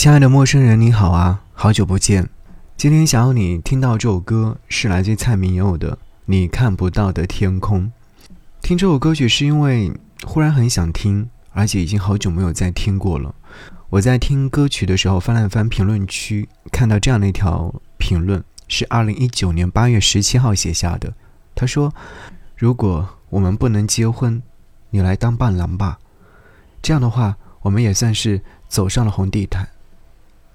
亲爱的陌生人，你好啊，好久不见。今天想要你听到这首歌，是来自蔡明佑的《你看不到的天空》。听这首歌曲是因为忽然很想听，而且已经好久没有再听过了。我在听歌曲的时候翻了翻评论区，看到这样的一条评论，是二零一九年八月十七号写下的。他说：“如果我们不能结婚，你来当伴郎吧。这样的话，我们也算是走上了红地毯。”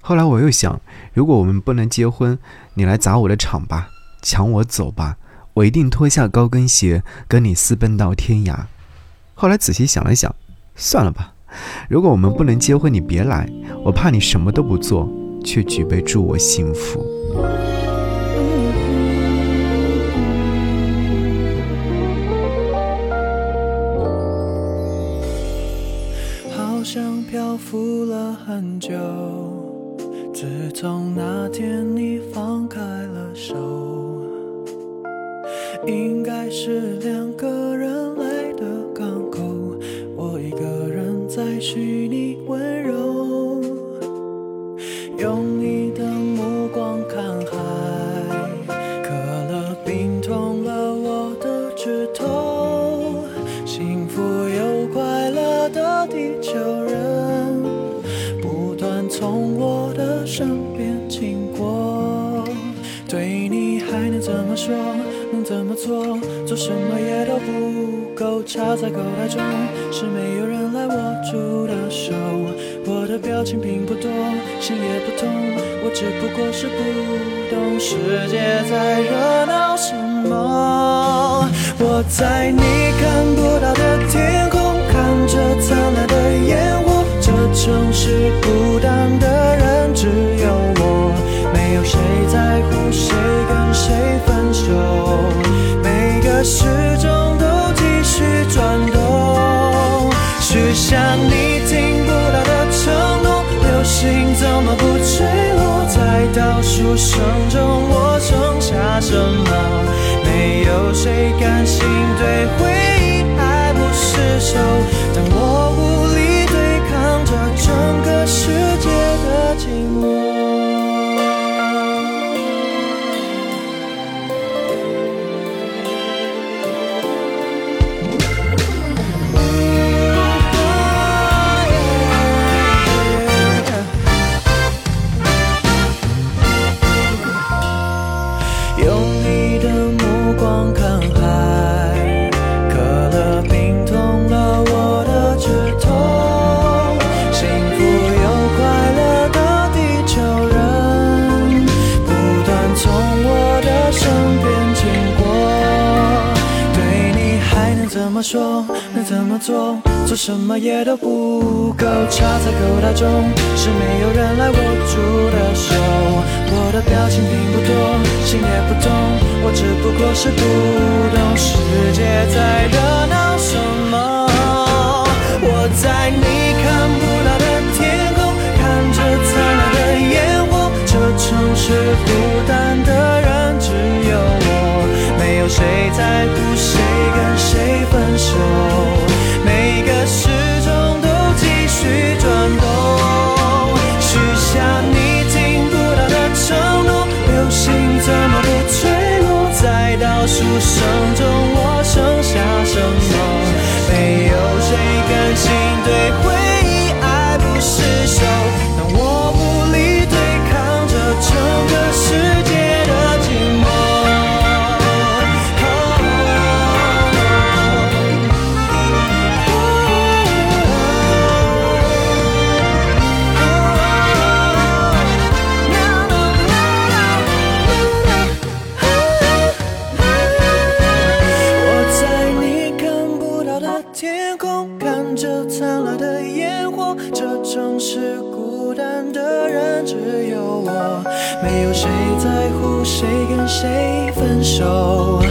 后来我又想，如果我们不能结婚，你来砸我的场吧，抢我走吧，我一定脱下高跟鞋跟你私奔到天涯。后来仔细想了想，算了吧。如果我们不能结婚，你别来，我怕你什么都不做，却举杯祝我幸福。好像漂浮了很久。自从那天你放开了手，应该是两个人来的港口，我一个人在虚拟温柔，经过，对你还能怎么说？能怎么做？做什么也都不够。插在口袋中，是没有人来握住的手。我的表情并不多，心也不痛，我只不过是不懂世界在热闹什么。我在你看不到的天空，看着灿烂的烟火。这城市孤单的。有谁在乎谁跟谁分手？每个时钟都继续转动，许下你听不到的承诺。流星怎么不坠落？在倒数声中，我剩下什么？没有谁甘心对回忆爱不释手。当我说？能怎么做？做什么也都不够。插在口袋中，是没有人来握住的手。我的表情并不多，心也不痛，我只不过是不懂世界在等谁会天空看着灿烂的烟火这城市孤单的人只有我。没有谁在乎谁跟谁分手。